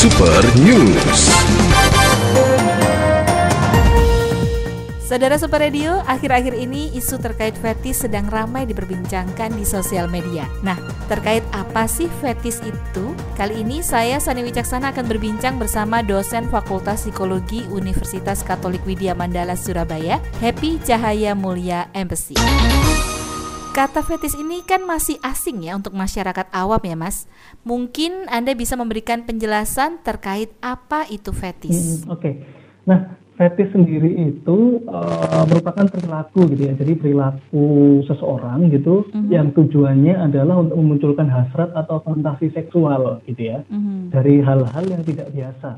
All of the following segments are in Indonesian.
Super News. Saudara Super Radio, akhir-akhir ini isu terkait fetis sedang ramai diperbincangkan di sosial media. Nah, terkait apa sih fetis itu? Kali ini saya Sani Wicaksana akan berbincang bersama dosen Fakultas Psikologi Universitas Katolik Widya Mandala Surabaya, Happy Cahaya Mulia Embassy. Kata fetis ini kan masih asing ya untuk masyarakat awam ya Mas. Mungkin Anda bisa memberikan penjelasan terkait apa itu fetis. Hmm, Oke, okay. nah fetis sendiri itu uh, merupakan perilaku gitu ya. Jadi perilaku seseorang gitu mm-hmm. yang tujuannya adalah untuk memunculkan hasrat atau fantasi seksual gitu ya. Mm-hmm. Dari hal-hal yang tidak biasa.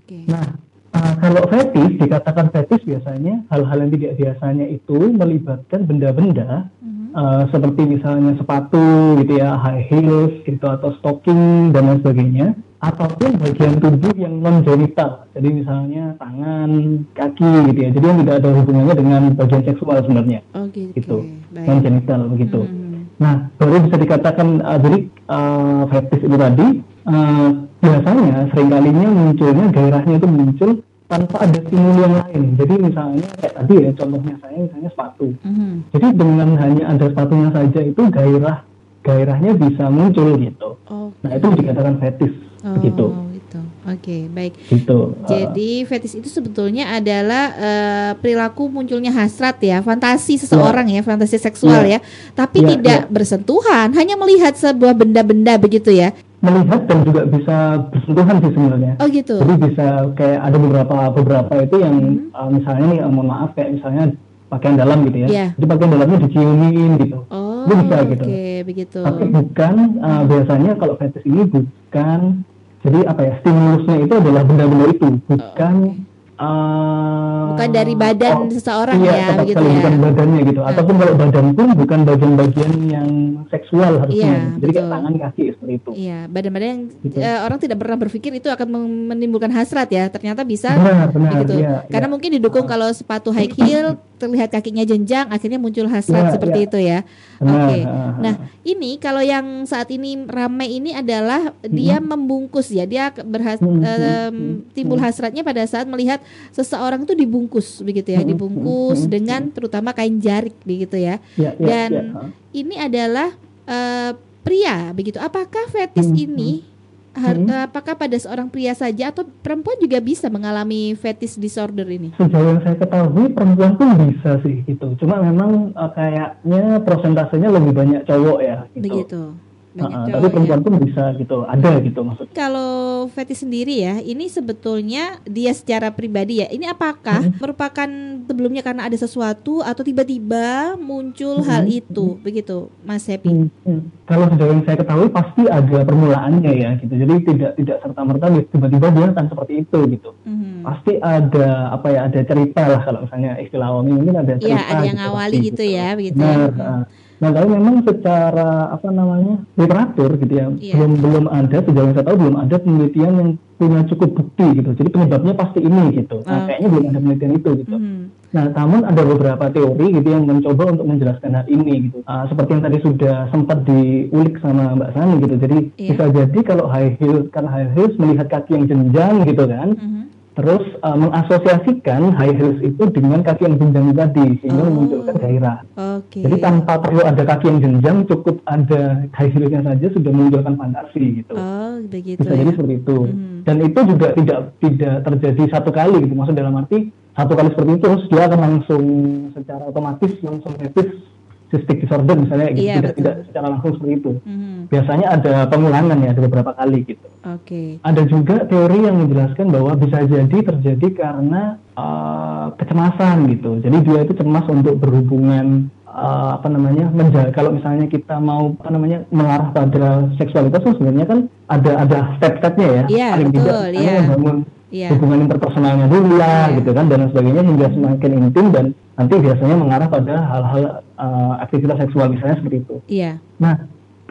Okay. Nah, uh, kalau fetis dikatakan fetis biasanya hal-hal yang tidak biasanya itu melibatkan benda-benda mm-hmm. Uh, seperti misalnya sepatu gitu ya, high heels gitu atau stocking dan lain sebagainya. Ataupun bagian tubuh yang non genital jadi misalnya tangan kaki gitu ya. Jadi yang tidak ada hubungannya dengan bagian seksual sebenarnya. Oh, gitu, gitu. non genital begitu. Hmm. nah baru bisa dikatakan uh, jadi uh, fetish itu tadi uh, biasanya seringkalinya munculnya gairahnya itu muncul tanpa ada stimuli yang lain jadi misalnya kayak tadi ya contohnya saya misalnya sepatu hmm. jadi dengan hanya ada sepatunya saja itu gairah gairahnya bisa muncul gitu. Okay. Nah itu dikatakan fetish oh, gitu. Oke, okay, baik. Gitu. Jadi uh, fetish itu sebetulnya adalah uh, perilaku munculnya hasrat ya, fantasi seseorang ya, ya fantasi seksual ya, ya tapi ya, tidak ya. bersentuhan, hanya melihat sebuah benda-benda begitu ya. Melihat dan juga bisa bersentuhan sih sebenarnya. Oh gitu. Jadi bisa kayak ada beberapa beberapa itu yang hmm. uh, misalnya nih, uh, mohon maaf kayak misalnya pakaian dalam gitu ya. Yeah. Jadi pakaian dalamnya diciumin gitu. Oh, itu bisa gitu. Oke, begitu. Tapi bukan uh, biasanya kalau fetish ini bukan jadi apa ya stimulusnya itu adalah benda-benda itu bukan oh, okay Uh, bukan dari badan oh, seseorang iya, ya begitu ya bukan badannya gitu uh. ataupun kalau badan pun bukan bagian-bagian yang seksual harusnya iya, jadi betul. kayak tangan kaki seperti itu iya badan-badan yang gitu. uh, orang tidak pernah berpikir itu akan menimbulkan hasrat ya ternyata bisa benar, benar, begitu iya, karena iya. mungkin didukung kalau sepatu high heel terlihat kakinya jenjang akhirnya muncul hasrat iya, seperti iya. itu ya oke okay. nah ini kalau yang saat ini ramai ini adalah dia hmm. membungkus ya dia berhas hmm. um, timbul hasratnya pada saat melihat seseorang itu dibungkus begitu ya, dibungkus dengan terutama kain jarik begitu ya. ya, ya Dan ya, ini adalah uh, pria begitu. Apakah fetis ini hmm. apakah pada seorang pria saja atau perempuan juga bisa mengalami fetish disorder ini? Sejauh yang saya ketahui perempuan pun bisa sih gitu. Cuma memang uh, kayaknya prosentasenya lebih banyak cowok ya gitu. Begitu. Banyak uh, tapi perempuan ya. pun bisa gitu, ada gitu maksudnya. Kalau fetish sendiri ya, ini sebetulnya dia secara pribadi ya, ini apakah hmm. merupakan sebelumnya karena ada sesuatu atau tiba-tiba muncul hmm. hal itu, begitu, Mas Happy? Hmm. Hmm. Kalau sejauh yang saya ketahui pasti ada permulaannya ya, gitu. Jadi tidak tidak serta merta tiba-tiba dia akan seperti itu gitu. Hmm. Pasti ada apa ya, ada cerita lah kalau misalnya istilah awami mungkin ada iya, cerita. Iya, ada yang gitu, awali gitu, gitu ya, begitu. Nah, ya. Hmm. Nah, tapi memang secara apa namanya literatur gitu ya, yeah. belum belum ada sejauh yang saya tahu belum ada penelitian yang punya cukup bukti gitu. Jadi penyebabnya pasti ini gitu. Nah, oh. kayaknya belum ada penelitian itu gitu. Mm. Nah, namun ada beberapa teori gitu yang mencoba untuk menjelaskan hal ini gitu. Uh, seperti yang tadi sudah sempat diulik sama Mbak Sani gitu. Jadi yeah. bisa jadi kalau high heels karena high heels melihat kaki yang jenjang gitu kan. Mm -hmm terus uh, mengasosiasikan high heels itu dengan kaki yang jenjang tadi sehingga oh. memunculkan gairah. Okay. Jadi tanpa perlu ada kaki yang jenjang, cukup ada high heelsnya saja sudah memunculkan fantasi gitu. Oh, begitu. Bisa ya? jadi seperti itu. Hmm. Dan itu juga tidak tidak terjadi satu kali gitu. Maksud dalam arti satu kali seperti itu terus dia akan langsung secara otomatis langsung fetish cystic disorder misalnya gitu. Iya, tidak, tidak secara langsung seperti itu. Mm-hmm. Biasanya ada pengulangan ya, ada beberapa kali gitu. Oke. Okay. Ada juga teori yang menjelaskan bahwa bisa jadi terjadi karena uh, kecemasan gitu. Jadi dia itu cemas untuk berhubungan uh, apa namanya menjaga kalau misalnya kita mau apa namanya mengarah pada seksualitas itu sebenarnya kan ada ada step-stepnya ya. Iya, paling betul, tidak yeah. membangun yeah. hubungan interpersonalnya dulu lah yeah. gitu kan dan sebagainya hingga semakin intim dan nanti biasanya mengarah pada hal-hal uh, aktivitas seksual misalnya seperti itu. Iya. Yeah. Nah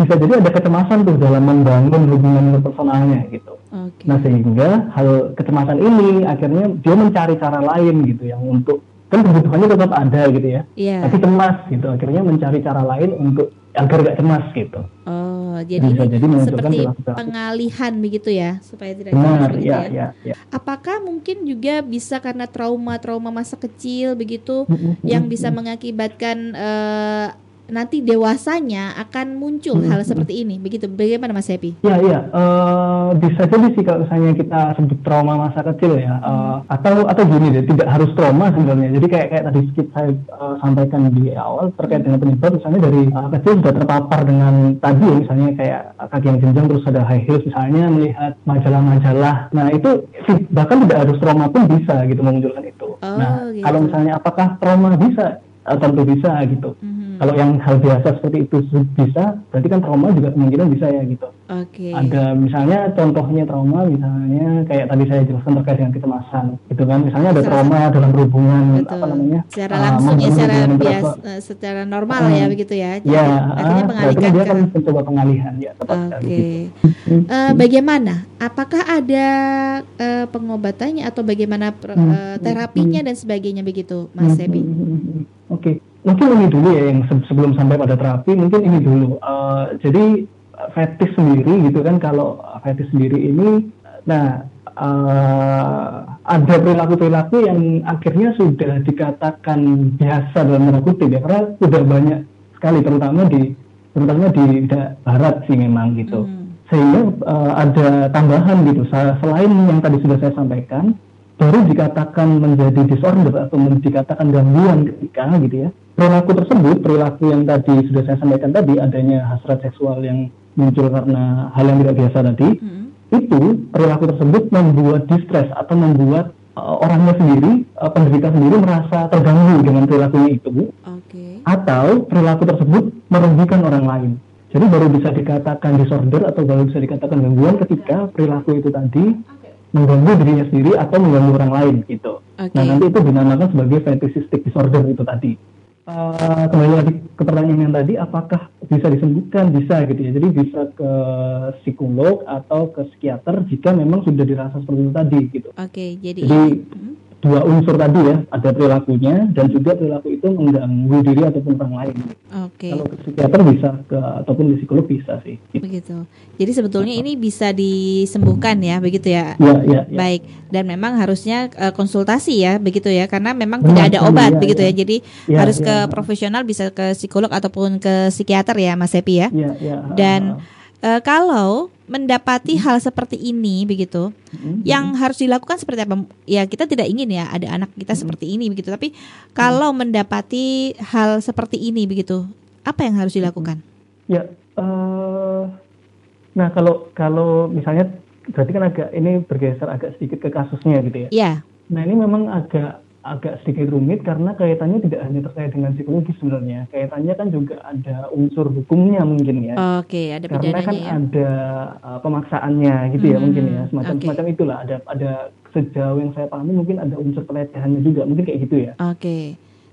bisa jadi ada kecemasan tuh dalam membangun hubungan interpersonalnya gitu. Okay. Nah sehingga hal kecemasan ini akhirnya dia mencari cara lain gitu yang untuk kan kebutuhannya tetap ada gitu ya. Yeah. Tapi cemas gitu akhirnya mencari cara lain untuk agar gak cemas gitu. Oh, jadi bisa ini jadi seperti pengalihan begitu ya supaya tidak cemas begitu ya, ya. ya, ya. Apakah mungkin juga bisa karena trauma-trauma masa kecil begitu yang bisa mengakibatkan uh, nanti dewasanya akan muncul hmm. hal seperti ini begitu bagaimana Mas Happy? Ya ya uh, bisa jadi sih kalau misalnya kita sebut trauma masa kecil ya uh, atau atau gini deh tidak harus trauma sebenarnya jadi kayak kayak tadi skip saya uh, sampaikan di awal terkait dengan penyebab misalnya dari uh, kecil sudah terpapar dengan tadi ya misalnya kayak kaki yang jenjang terus ada high heels misalnya melihat majalah-majalah nah itu bahkan tidak harus trauma pun bisa gitu memunculkan itu. Oh, nah gitu. kalau misalnya apakah trauma bisa uh, tentu bisa gitu. Mm -hmm kalau yang hal biasa seperti itu bisa, berarti kan trauma juga kemungkinan bisa ya gitu. Oke. Okay. Ada misalnya contohnya trauma misalnya kayak tadi saya jelaskan terkait dengan kecemasan, gitu kan. Misalnya ada trauma dalam berhubungan Betul. apa namanya? Secara uh, langsung ya secara biasa, uh, secara normal uh, ya begitu ya. Jadi ya, akhirnya mengalihkan dia kan mencoba pengalihan ya Oke. Okay. Gitu. Uh, bagaimana? Apakah ada uh, pengobatannya atau bagaimana uh, terapinya dan sebagainya begitu, Mas Sebi? Oke. Okay mungkin ini dulu ya yang sebelum sampai pada terapi mungkin ini dulu. Uh, jadi fetis sendiri gitu kan kalau fetis sendiri ini nah uh, ada perilaku-perilaku yang akhirnya sudah dikatakan biasa dalam tanda kutip ya karena sudah banyak sekali terutama di terutama di barat sih memang gitu. Hmm. sehingga uh, ada tambahan gitu. Selain yang tadi sudah saya sampaikan baru dikatakan menjadi disorder atau dikatakan gangguan ketika gitu ya perilaku tersebut perilaku yang tadi sudah saya sampaikan tadi adanya hasrat seksual yang muncul karena hal yang tidak biasa tadi hmm. itu perilaku tersebut membuat distres atau membuat uh, orangnya sendiri uh, penderita sendiri merasa terganggu dengan perilakunya itu okay. atau perilaku tersebut merugikan orang lain jadi baru bisa dikatakan disorder atau baru bisa dikatakan gangguan ketika perilaku itu tadi mengganggu dirinya sendiri atau mengganggu orang lain gitu. Okay. Nah nanti itu dinamakan sebagai fetishistic disorder itu tadi. Uh, kembali lagi ke pertanyaan yang tadi, apakah bisa disembuhkan? Bisa gitu ya. Jadi bisa ke psikolog atau ke psikiater jika memang sudah dirasa seperti itu tadi gitu. Oke, okay, jadi, jadi hmm dua unsur tadi ya, ada perilakunya dan juga perilaku itu mengganggu diri ataupun orang lain. Oke. Okay. Kalau ke psikiater bisa ke ataupun di psikolog bisa sih. Begitu. Jadi sebetulnya ini bisa disembuhkan ya, begitu ya? Iya, iya. Ya. Baik. Dan memang harusnya uh, konsultasi ya, begitu ya, karena memang Benar, tidak ada obat, ya, begitu ya. ya. Jadi ya, harus ya. ke profesional, bisa ke psikolog ataupun ke psikiater ya, Mas Epi ya. Iya, iya. Dan uh, kalau mendapati hal seperti ini begitu mm-hmm. yang harus dilakukan seperti apa ya kita tidak ingin ya ada anak kita mm-hmm. seperti ini begitu tapi kalau mm-hmm. mendapati hal seperti ini begitu apa yang harus dilakukan ya uh, nah kalau kalau misalnya berarti kan agak ini bergeser agak sedikit ke kasusnya gitu ya ya nah ini memang agak agak sedikit rumit karena kaitannya tidak hanya terkait dengan psikologi sebenarnya. Kaitannya kan juga ada unsur hukumnya mungkin ya. Oke, ada Karena kan ya? ada uh, pemaksaannya gitu hmm, ya mungkin ya. Semacam okay. semacam itulah ada ada sejauh yang saya pahami mungkin ada unsur pelecehannya juga mungkin kayak gitu ya. Oke. Okay.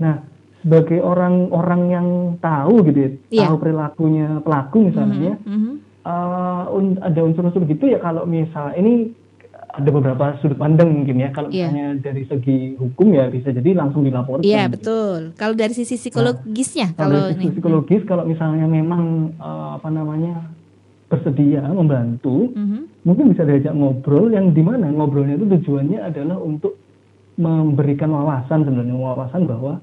Nah, sebagai orang-orang yang tahu gitu ya, yeah. tahu perilakunya pelaku misalnya, mm -hmm. uh, un ada unsur-unsur gitu ya kalau misal ini ada beberapa sudut pandang mungkin ya kalau yeah. misalnya dari segi hukum ya bisa jadi langsung dilaporkan. Iya yeah, betul. Kalau dari sisi psikologisnya nah, kalau dari sisi psikologis kalau misalnya memang uh, apa namanya bersedia membantu, mm -hmm. mungkin bisa diajak ngobrol yang di mana ngobrolnya itu tujuannya adalah untuk memberikan wawasan sebenarnya wawasan bahwa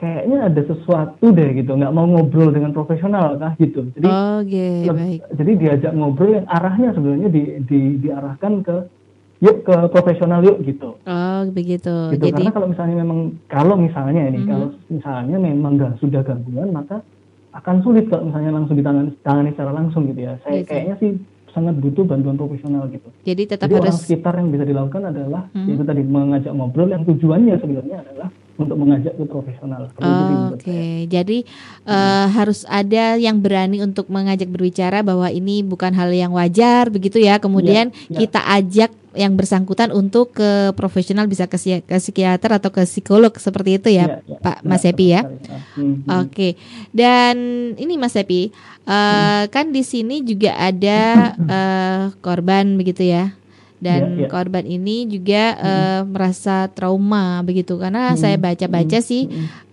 kayaknya ada sesuatu deh gitu nggak mau ngobrol dengan profesional kah gitu jadi oh, okay, baik. jadi diajak ngobrol yang arahnya sebenarnya di, di diarahkan ke yuk ke profesional yuk gitu oh begitu gitu jadi... karena kalau misalnya memang kalau misalnya ini mm -hmm. kalau misalnya memang nggak sudah gangguan maka akan sulit kalau misalnya langsung ditangani, ditangani secara langsung gitu ya saya yes, iya kayaknya sih sangat butuh bantuan profesional gitu. Jadi tetap Jadi harus orang sekitar yang bisa dilakukan adalah mm -hmm. itu tadi mengajak ngobrol yang tujuannya sebenarnya adalah untuk mengajak ke profesional. Oh, Oke, okay. jadi hmm. uh, harus ada yang berani untuk mengajak berbicara bahwa ini bukan hal yang wajar begitu ya. Kemudian ya, ya. kita ajak yang bersangkutan untuk ke profesional bisa ke, ke psikiater atau ke psikolog seperti itu ya, ya, ya Pak ya, Mas Epi ya. Hmm, hmm. Oke, okay. dan ini Mas Epi uh, hmm. kan di sini juga ada uh, korban begitu ya dan yeah, yeah. korban ini juga mm -hmm. uh, merasa trauma begitu karena mm -hmm. saya baca-baca mm -hmm. sih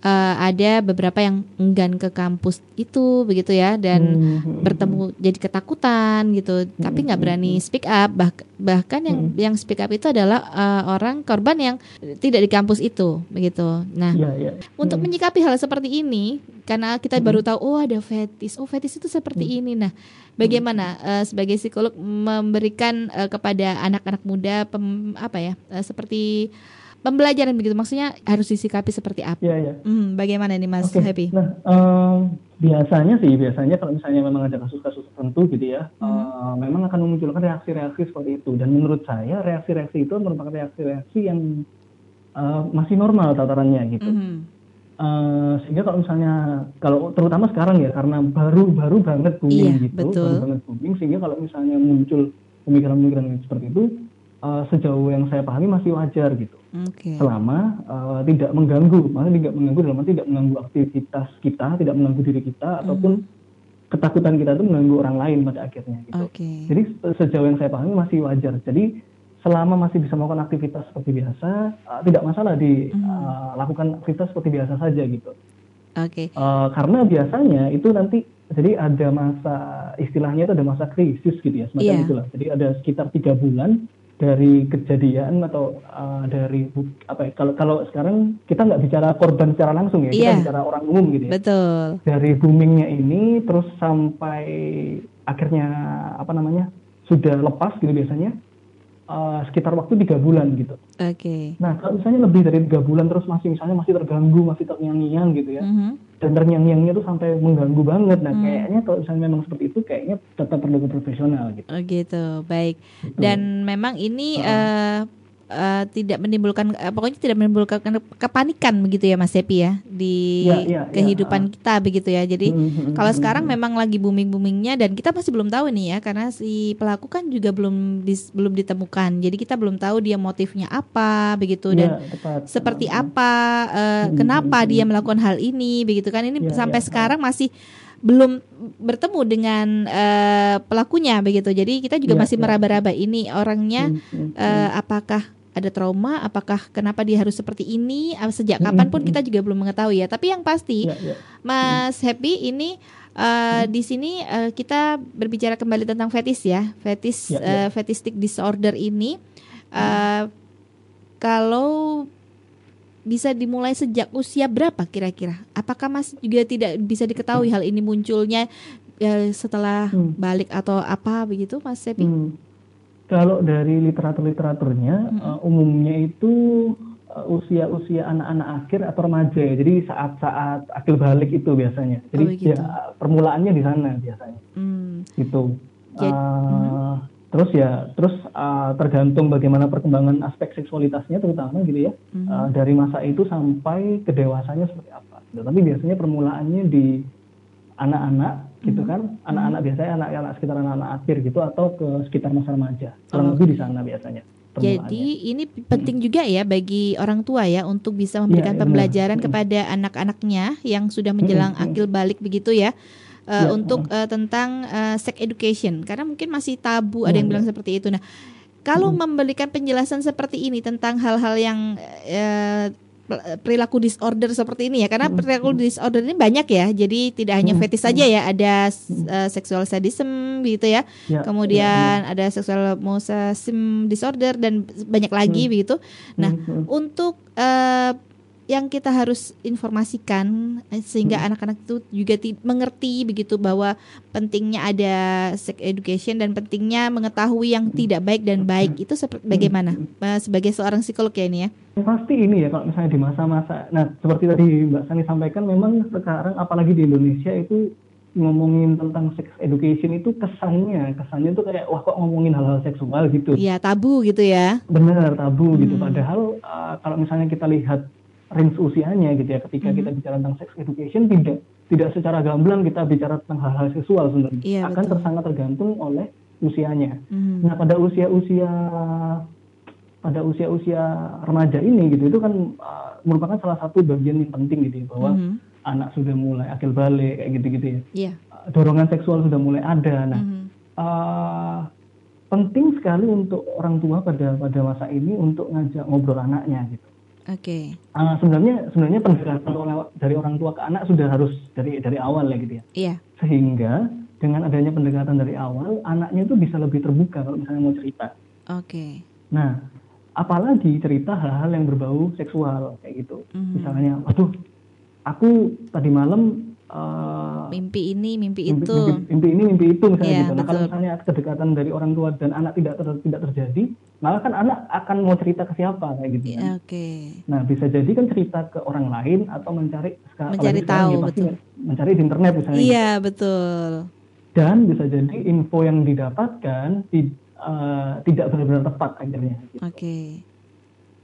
uh, ada beberapa yang enggan ke kampus itu begitu ya dan mm -hmm. bertemu jadi ketakutan gitu mm -hmm. tapi nggak berani speak up bah bahkan yang mm -hmm. yang speak up itu adalah uh, orang korban yang tidak di kampus itu begitu nah yeah, yeah. untuk mm -hmm. menyikapi hal seperti ini karena kita mm -hmm. baru tahu oh ada fetis oh fetis itu seperti mm -hmm. ini nah bagaimana uh, sebagai psikolog memberikan uh, kepada anak-anak muda pem, apa ya uh, seperti pembelajaran begitu maksudnya harus disikapi seperti apa? Ya, ya. Hmm, bagaimana nih Mas okay. Happy? Nah um, biasanya sih biasanya kalau misalnya memang ada kasus-kasus tertentu gitu ya, hmm. uh, memang akan memunculkan reaksi-reaksi seperti itu dan menurut saya reaksi-reaksi itu merupakan reaksi-reaksi yang uh, masih normal tatarannya gitu. Hmm Uh, sehingga kalau misalnya kalau terutama sekarang ya karena baru baru banget booming iya, gitu betul. baru banget booming sehingga kalau misalnya muncul pemikiran-pemikiran seperti itu uh, sejauh yang saya pahami masih wajar gitu okay. selama uh, tidak mengganggu maksudnya tidak mengganggu dalam tidak mengganggu aktivitas kita tidak mengganggu diri kita mm. ataupun ketakutan kita itu mengganggu orang lain pada akhirnya gitu okay. jadi sejauh yang saya pahami masih wajar jadi selama masih bisa melakukan aktivitas seperti biasa, uh, tidak masalah dilakukan hmm. uh, aktivitas seperti biasa saja gitu. Oke. Okay. Uh, karena biasanya itu nanti jadi ada masa istilahnya itu ada masa krisis gitu ya semacam yeah. itulah. Jadi ada sekitar tiga bulan dari kejadian atau uh, dari apa ya kalau kalau sekarang kita nggak bicara korban secara langsung ya yeah. kita bicara orang umum gitu ya. Betul. Dari boomingnya ini terus sampai akhirnya apa namanya sudah lepas gitu biasanya uh, sekitar waktu tiga bulan gitu. Oke. Okay. Nah kalau misalnya lebih dari tiga bulan terus masih misalnya masih terganggu, masih terngiang-ngiang gitu ya, mm-hmm. dan terngiang-ngiangnya tuh sampai mengganggu banget. Nah mm. kayaknya kalau misalnya memang seperti itu, kayaknya tetap perlu ke profesional gitu. Oh gitu, baik. Gitu. Dan memang ini uh, uh, uh, tidak menimbulkan uh, pokoknya tidak menimbulkan kepanikan begitu ya Mas Sepi ya di ya, ya, kehidupan ya, kita begitu ya. Jadi hmm, hmm, kalau hmm, sekarang memang lagi booming-boomingnya dan kita masih belum tahu nih ya karena si pelaku kan juga belum dis, belum ditemukan. Jadi kita belum tahu dia motifnya apa begitu dan ya, tepat. seperti apa uh, kenapa dia melakukan hal ini begitu kan ini ya, sampai ya, sekarang masih belum bertemu dengan uh, pelakunya begitu. Jadi kita juga ya, masih ya. meraba-raba ini orangnya uh, apakah ada trauma, apakah kenapa dia harus seperti ini, sejak kapan pun kita juga belum mengetahui ya. Tapi yang pasti, ya, ya. Mas Happy ini uh, di sini uh, kita berbicara kembali tentang fetis ya, fetis ya, ya. Uh, fetistic disorder ini. Uh, kalau bisa dimulai sejak usia berapa kira-kira? Apakah masih juga tidak bisa diketahui hal ini munculnya ya, setelah hmm. balik atau apa begitu, Mas Sepi? Hmm kalau dari literatur-literaturnya hmm. uh, umumnya itu uh, usia-usia anak-anak akhir atau remaja ya. Jadi saat-saat akil balik itu biasanya. Jadi oh, gitu. ya permulaannya di sana biasanya. Hmm. Gitu. Jadi, uh, hmm. Terus ya, terus uh, tergantung bagaimana perkembangan aspek seksualitasnya terutama gitu ya. Hmm. Uh, dari masa itu sampai ke dewasanya seperti apa. Tapi biasanya permulaannya di anak-anak gitu kan? Hmm. anak-anak biasanya anak-anak sekitar anak-anak akhir gitu atau ke sekitar masa remaja? Kurang oh. lebih di sana biasanya jadi ini penting juga ya bagi orang tua ya untuk bisa memberikan ya, pembelajaran kepada anak-anaknya yang sudah menjelang akil balik begitu ya. Uh, ya, untuk uh, tentang uh, sex education. Karena mungkin masih tabu ada yang bilang seperti itu. Nah, kalau memberikan penjelasan seperti ini tentang hal-hal yang uh, perilaku disorder seperti ini ya karena hmm. perilaku disorder ini banyak ya jadi tidak hanya hmm. fetis saja ya ada uh, sexual sadism gitu ya, ya kemudian ya, ya. ada sexual mosaicism disorder dan banyak lagi hmm. begitu nah hmm. untuk uh, yang kita harus informasikan eh, sehingga hmm. anak-anak hmm. itu juga mengerti begitu bahwa pentingnya ada sex education dan pentingnya mengetahui yang tidak baik dan baik itu seperti hmm. bagaimana hmm. sebagai seorang psikolog ya ini ya pasti ini ya kalau misalnya di masa-masa nah seperti tadi Mbak Sani sampaikan memang sekarang apalagi di Indonesia itu ngomongin tentang sex education itu kesannya kesannya tuh kayak wah kok ngomongin hal-hal seksual gitu iya tabu gitu ya benar tabu gitu. hmm. gitu padahal uh, kalau misalnya kita lihat range usianya gitu ya ketika mm-hmm. kita bicara tentang sex education tidak tidak secara gamblang kita bicara tentang hal-hal seksual sebenarnya iya, akan betul. sangat tergantung oleh usianya. Mm-hmm. Nah pada usia-usia pada usia-usia remaja ini gitu itu kan uh, merupakan salah satu bagian yang penting gitu ya, bahwa mm-hmm. anak sudah mulai akil balik kayak gitu-gitu ya. Yeah. Uh, dorongan seksual sudah mulai ada. Nah mm-hmm. uh, penting sekali untuk orang tua pada pada masa ini untuk ngajak ngobrol anaknya gitu. Oke. Okay. Uh, sebenarnya sebenarnya pendekatan dari orang tua ke anak sudah harus dari dari awal ya gitu ya. Iya. Sehingga dengan adanya pendekatan dari awal, anaknya itu bisa lebih terbuka kalau misalnya mau cerita. Oke. Okay. Nah, apalagi cerita hal-hal yang berbau seksual kayak gitu. Mm-hmm. Misalnya, waduh, aku tadi malam uh, mimpi ini, mimpi, mimpi itu, mimpi, mimpi ini, mimpi itu misalnya yeah, gitu. Nah, betul. kalau misalnya kedekatan dari orang tua dan anak tidak ter, tidak terjadi, malah kan anak akan mau cerita ke siapa kayak gitu. Kan. Oke. Okay. Nah, bisa jadi kan cerita ke orang lain atau mencari mencari tahu, ya, betul. Mencari di internet misalnya. Iya, gitu. betul. Dan bisa jadi info yang didapatkan uh, tidak benar-benar tepat akhirnya. Gitu. Oke. Okay.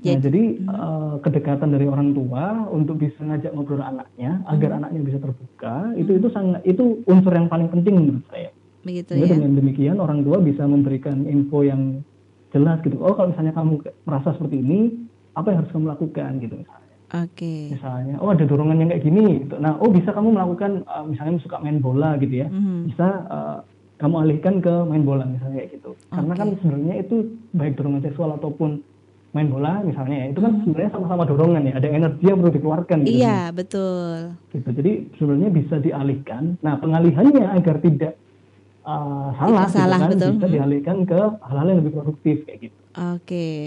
Nah, jadi uh, kedekatan dari orang tua untuk bisa ngajak ngobrol anaknya hmm. agar anaknya bisa terbuka hmm. itu itu sangat itu unsur yang paling penting menurut saya. Begitu jadi ya. Dengan demikian orang tua bisa memberikan info yang jelas gitu. Oh kalau misalnya kamu merasa seperti ini, apa yang harus kamu lakukan gitu misalnya. Oke. Okay. Misalnya, oh ada dorongan yang kayak gini. Gitu. Nah, oh bisa kamu melakukan uh, misalnya suka main bola gitu ya. Hmm. Bisa uh, kamu alihkan ke main bola misalnya kayak gitu. Karena kan sebenarnya itu baik dorongan seksual ataupun main bola misalnya ya, itu kan hmm. sebenarnya sama-sama dorongan ya, ada energi yang perlu dikeluarkan gitu. Iya, betul. Gitu. Jadi sebenarnya bisa dialihkan. Nah, pengalihannya agar tidak uh, salah, tidak salah gitu kan, betul. bisa hmm. dialihkan ke hal-hal yang lebih produktif kayak gitu. Oke. Okay.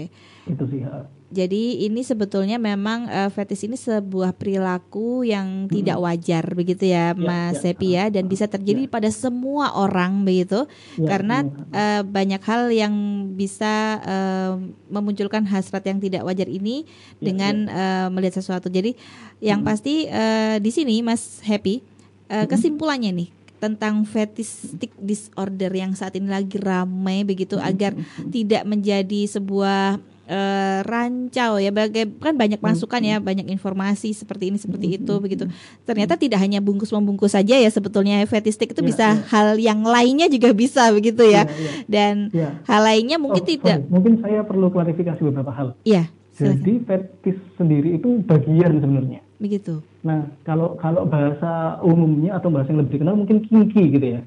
Itu sih. Jadi ini sebetulnya memang uh, fetis ini sebuah perilaku yang hmm. tidak wajar begitu ya, ya Mas ya, Sepi ya dan bisa terjadi ya. pada semua orang begitu ya, karena ya. Uh, banyak hal yang bisa uh, memunculkan hasrat yang tidak wajar ini ya, dengan ya. Uh, melihat sesuatu. Jadi yang hmm. pasti uh, di sini Mas Happy uh, kesimpulannya nih tentang fetistic disorder yang saat ini lagi ramai begitu agar tidak menjadi sebuah uh, rancau ya bagai kan banyak masukan ya banyak informasi seperti ini seperti itu begitu. ternyata tidak hanya bungkus membungkus saja ya sebetulnya fetistik itu ya, bisa ya. hal yang lainnya juga bisa begitu ya, ya, ya. dan ya. hal lainnya mungkin oh, tidak. sorry. mungkin saya perlu klarifikasi beberapa hal. Ya jadi fetis sendiri itu bagian sebenarnya. Begitu. Nah kalau kalau bahasa umumnya atau bahasa yang lebih dikenal mungkin kinky gitu ya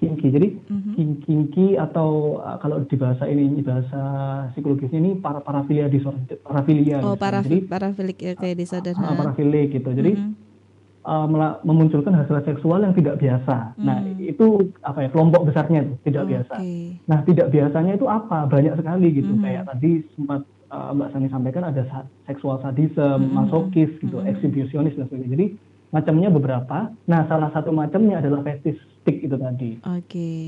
kinki. Jadi mm-hmm. kinki atau uh, kalau di bahasa ini bahasa psikologisnya ini para parafilia disorder, parafilia. Oh, para Jadi parafilik ya kayak disorder. Uh, parafilik gitu. Jadi mm-hmm. uh, memunculkan hasil seksual yang tidak biasa. Mm. Nah, itu apa ya kelompok besarnya itu tidak okay. biasa. Nah, tidak biasanya itu apa? Banyak sekali gitu. Mm-hmm. Kayak tadi sempat uh, Mbak Sani sampaikan ada seksual sadisme, mm-hmm. masokis gitu, mm-hmm. eksibisionis dan sebagainya. Jadi macamnya beberapa. Nah, salah satu macamnya adalah fetistik itu tadi. Oke. Okay.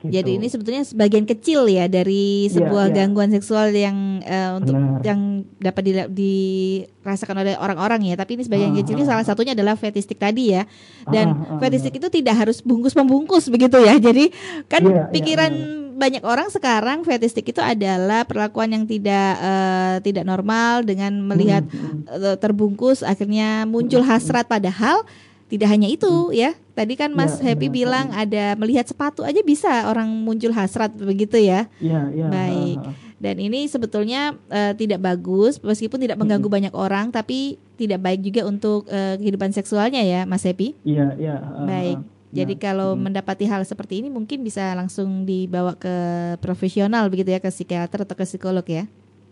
Gitu. Jadi ini sebetulnya sebagian kecil ya dari iya, sebuah yeah, yeah. gangguan seksual yang uh, untuk Benar. yang dapat di, dirasakan oleh orang-orang ya. Tapi ini sebagian uh, kecil ini salah satunya adalah fetistik tadi ya. Dan uh, uh, fetistik uh. itu tidak harus bungkus membungkus begitu ya. Jadi kan yeah, iya, pikiran yeah, banyak orang sekarang fetistik itu adalah perlakuan yang tidak uh, tidak normal dengan melihat uh, terbungkus akhirnya muncul hasrat padahal tidak hanya itu ya. Tadi kan Mas ya, Happy ya, bilang ya. ada melihat sepatu aja bisa orang muncul hasrat begitu ya. Iya, iya. Baik. Dan ini sebetulnya uh, tidak bagus meskipun tidak mengganggu hmm. banyak orang tapi tidak baik juga untuk uh, kehidupan seksualnya ya Mas Happy. Iya, iya. Uh, Baik. Jadi nah, kalau hmm. mendapati hal seperti ini mungkin bisa langsung dibawa ke profesional begitu ya ke psikiater atau ke psikolog ya.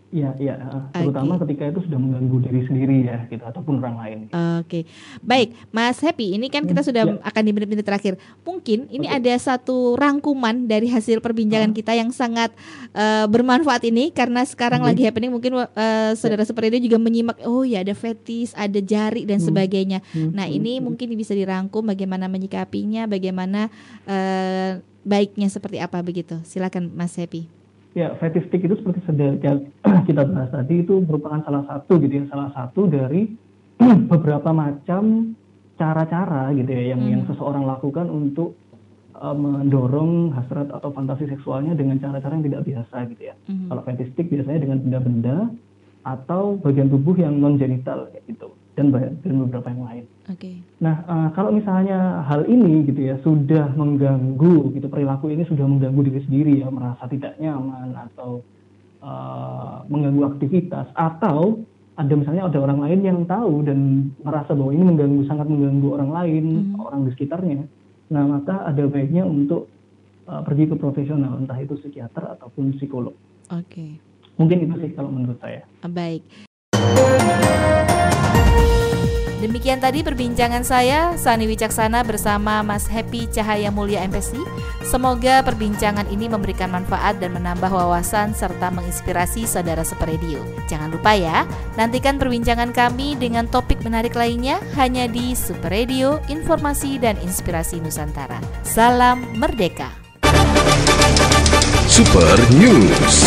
Iya, iya, terutama okay. ketika itu sudah mengganggu diri sendiri ya, gitu ataupun orang lain. Oke, okay. baik, Mas Happy, ini kan kita hmm, sudah ya. akan di menit-menit terakhir. Mungkin ini okay. ada satu rangkuman dari hasil perbincangan uh. kita yang sangat uh, bermanfaat ini karena sekarang okay. lagi happening. Mungkin uh, saudara ya. seperti itu juga menyimak, oh ya ada fetis, ada jari dan hmm. sebagainya. Hmm. Nah ini hmm. mungkin bisa dirangkum bagaimana menyikapinya, bagaimana uh, baiknya seperti apa begitu. Silakan, Mas Happy. Ya, fetistik itu seperti yang kita bahas tadi itu merupakan salah satu gitu ya, salah satu dari beberapa macam cara-cara gitu ya yang hmm. yang seseorang lakukan untuk uh, mendorong hasrat atau fantasi seksualnya dengan cara-cara yang tidak biasa gitu ya. Hmm. Kalau fetistik biasanya dengan benda-benda atau bagian tubuh yang non genital gitu dan dan beberapa yang lain. Oke. Okay. Nah, uh, kalau misalnya hal ini gitu ya sudah mengganggu gitu perilaku ini sudah mengganggu diri sendiri ya merasa tidak nyaman atau uh, mengganggu aktivitas atau ada misalnya ada orang lain yang tahu dan merasa bahwa ini mengganggu sangat mengganggu orang lain, hmm. orang di sekitarnya. Nah, maka ada baiknya untuk uh, pergi ke profesional, entah itu psikiater ataupun psikolog. Oke. Okay. Mungkin itu sih kalau menurut saya. Baik. Demikian tadi perbincangan saya Sani Wicaksana bersama Mas Happy Cahaya Mulia MPC. Semoga perbincangan ini memberikan manfaat dan menambah wawasan serta menginspirasi saudara Super Jangan lupa ya, nantikan perbincangan kami dengan topik menarik lainnya hanya di Super Radio, Informasi dan Inspirasi Nusantara. Salam merdeka. Super News.